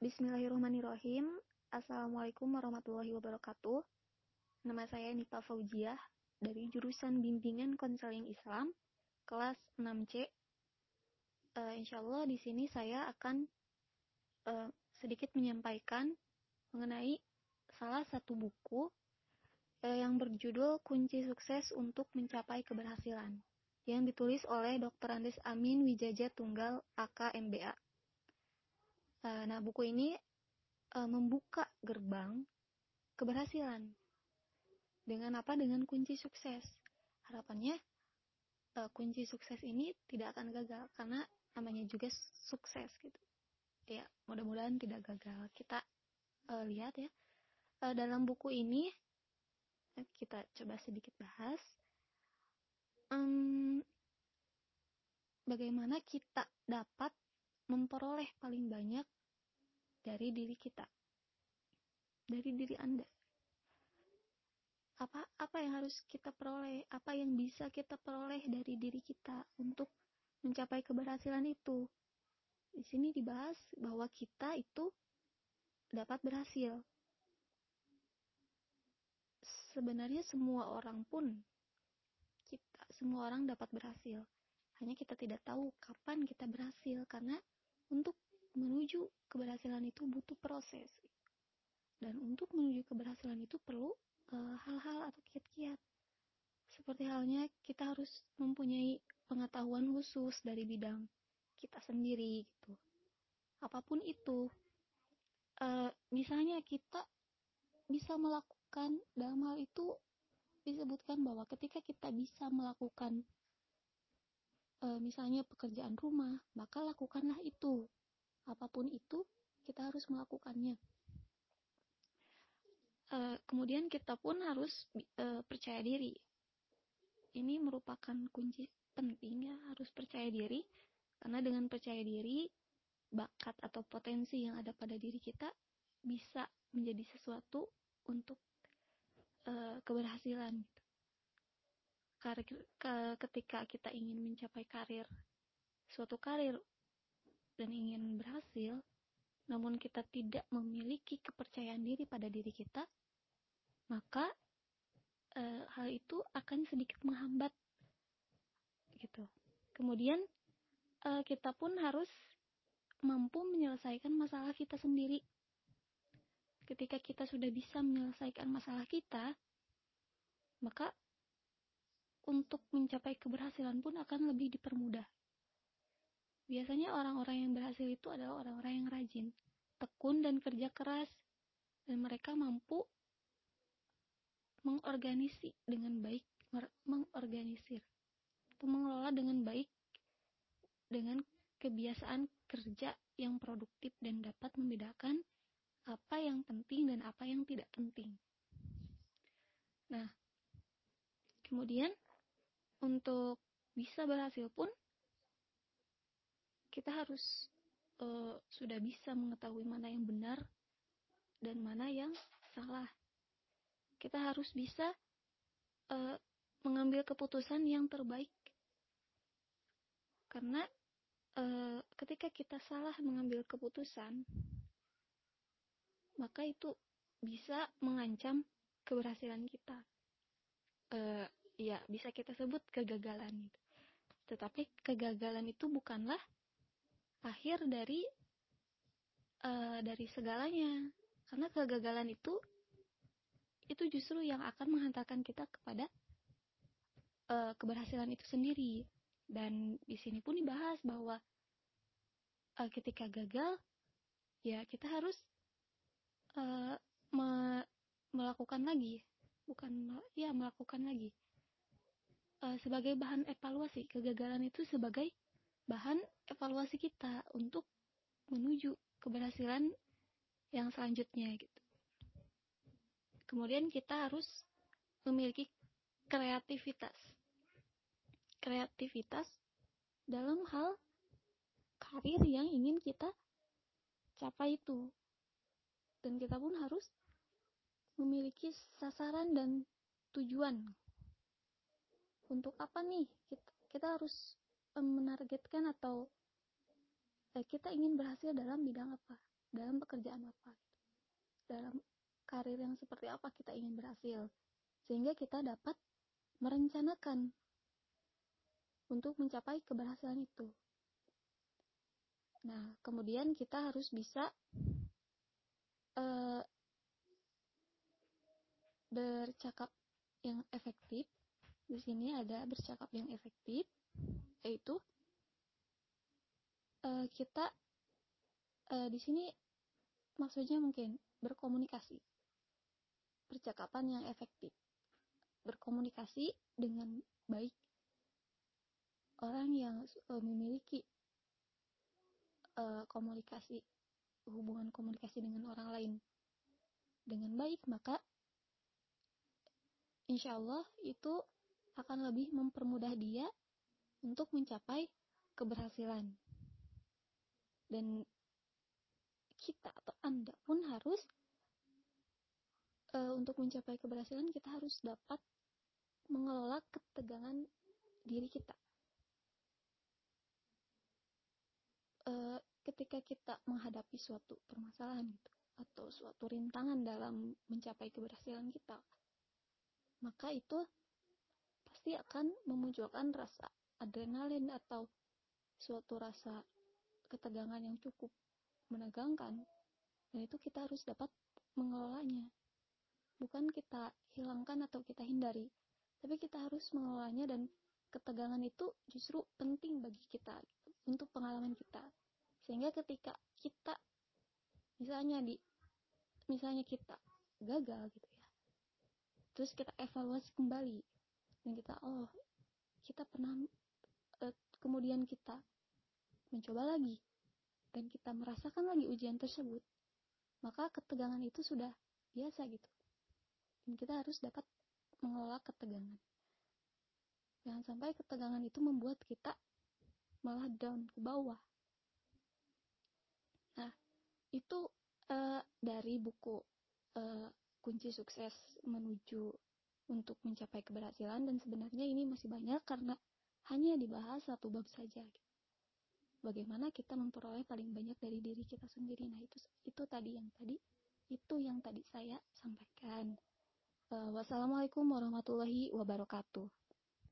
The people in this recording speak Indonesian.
Bismillahirrahmanirrahim. Assalamualaikum warahmatullahi wabarakatuh. Nama saya Nita Faujiah dari jurusan Bimbingan Konseling Islam kelas 6C. Uh, insya Allah di sini saya akan uh, sedikit menyampaikan mengenai salah satu buku uh, yang berjudul Kunci Sukses untuk Mencapai Keberhasilan yang ditulis oleh Dr. Andes Amin Wijaja Tunggal AK MBA. Uh, nah, buku ini uh, membuka gerbang keberhasilan. Dengan apa? Dengan kunci sukses. Harapannya uh, kunci sukses ini tidak akan gagal karena namanya juga sukses gitu. Ya, mudah-mudahan tidak gagal. Kita uh, lihat ya. Uh, dalam buku ini kita coba sedikit bahas um, bagaimana kita dapat memperoleh paling banyak dari diri kita, dari diri Anda. Apa apa yang harus kita peroleh, apa yang bisa kita peroleh dari diri kita untuk mencapai keberhasilan itu. Di sini dibahas bahwa kita itu dapat berhasil. Sebenarnya semua orang pun kita semua orang dapat berhasil. Hanya kita tidak tahu kapan kita berhasil karena untuk menuju keberhasilan itu butuh proses. Dan untuk menuju keberhasilan itu perlu eh, hal-hal uh, atau kiat-kiat. Seperti halnya kita harus mempunyai pengetahuan khusus dari bidang kita sendiri gitu. Apa pun itu. Uh, misalnya kita bisa melakukan dalam hal itu disebutkan bahwa ketika kita bisa melakukan e, misalnya pekerjaan rumah, maka lakukanlah itu. Apa pun itu, kita harus melakukannya. E, kemudian kita pun harus e, percaya diri. Ini merupakan kunci penting ya, harus percaya diri. Karena dengan percaya diri, bakat atau potensi yang ada pada diri kita bisa menjadi sesuatu untuk uh, keberhasilan gitu. Ketika kita ingin mencapai karir suatu karir dan ingin berhasil, namun kita tidak memiliki kepercayaan diri pada diri kita, maka uh, hal itu akan sedikit menghambat gitu. Kemudian uh, kita pun harus mampu menyelesaikan masalah kita sendiri ketika kita sudah bisa menyelesaikan masalah kita, maka untuk mencapai keberhasilan pun akan lebih dipermudah. Biasanya orang-orang yang berhasil itu adalah orang-orang yang rajin, tekun dan kerja keras, dan mereka mampu mengorganisir dengan baik, mengorganisir, atau mengelola dengan baik dengan kebiasaan kerja yang produktif dan dapat membedakan apa yang penting dan apa yang tidak penting. Nah, kemudian untuk bisa berhasil pun kita harus uh, sudah bisa mengetahui mana yang benar dan mana yang salah. Kita harus bisa uh, mengambil keputusan yang terbaik. Karena uh, ketika kita salah mengambil keputusan, maka itu bisa mengancam keberhasilan kita. Uh, ya, bisa kita sebut kegagalan. Tetapi kegagalan itu bukanlah akhir dari uh, dari segalanya. Karena kegagalan itu itu justru yang akan menghantarkan kita kepada uh, keberhasilan itu sendiri. Dan di sini pun dibahas bahwa uh, ketika gagal, ya kita harus uh, me melakukan lagi bukan ya melakukan lagi uh, sebagai bahan evaluasi. Kegagalan itu sebagai bahan evaluasi kita untuk menuju keberhasilan yang selanjutnya gitu. Kemudian kita harus memiliki kreativitas. Kreativitas dalam hal karir yang ingin kita capai itu. Dan kita pun harus memiliki sasaran dan tujuan. Untuk apa nih? Kita, kita harus menargetkan atau eh, kita ingin berhasil dalam bidang apa? dalam pekerjaan apa? Dalam karir yang seperti apa kita ingin berhasil? Sehingga kita dapat merencanakan untuk mencapai keberhasilan itu. Nah kemudian kita harus bisa uh, bercakap yang efektif di sini ada bercakap yang efektif yaitu uh, kita uh, di sini maksudnya mungkin berkomunikasi. Percakapan yang efektif. Berkomunikasi dengan baik orang yang memiliki uh, komunikasi hubungan komunikasi dengan orang lain dengan baik maka insya Allah itu akan lebih mempermudah dia untuk mencapai keberhasilan. Dan kita atau anda pun harus uh, untuk mencapai keberhasilan kita harus dapat mengelola ketegangan diri kita. Uh, ketika kita menghadapi suatu permasalahan gitu atau suatu rintangan dalam mencapai keberhasilan kita maka itu pasti akan memunculkan rasa adrenalin atau suatu rasa ketegangan yang cukup menegangkan. Dan itu kita harus dapat mengelolanya. Bukan kita hilangkan atau kita hindari tapi kita harus mengelolanya dan ketegangan itu justru penting bagi kita untuk pengalaman kita. Sehingga ketika kita misalnya di misalnya kita gagal gitu ya terus kita evaluasi kembali dan kita oh kita pernah uh, kemudian kita mencoba lagi dan kita merasakan lagi ujian tersebut, maka ketegangan itu sudah biasa gitu. Dan kita harus dapat mengelola ketegangan. Jangan sampai ketegangan itu membuat kita malah down ke bawah. Nah, itu uh, dari buku uh, kunci sukses menuju untuk mencapai keberhasilan dan sebenarnya ini masih banyak karena hanya dibahas satu bab saja. Bagaimana kita memperoleh paling banyak dari diri kita sendiri. Nah, itu itu tadi yang tadi itu yang tadi saya sampaikan. Uh, wassalamualaikum warahmatullahi wabarakatuh.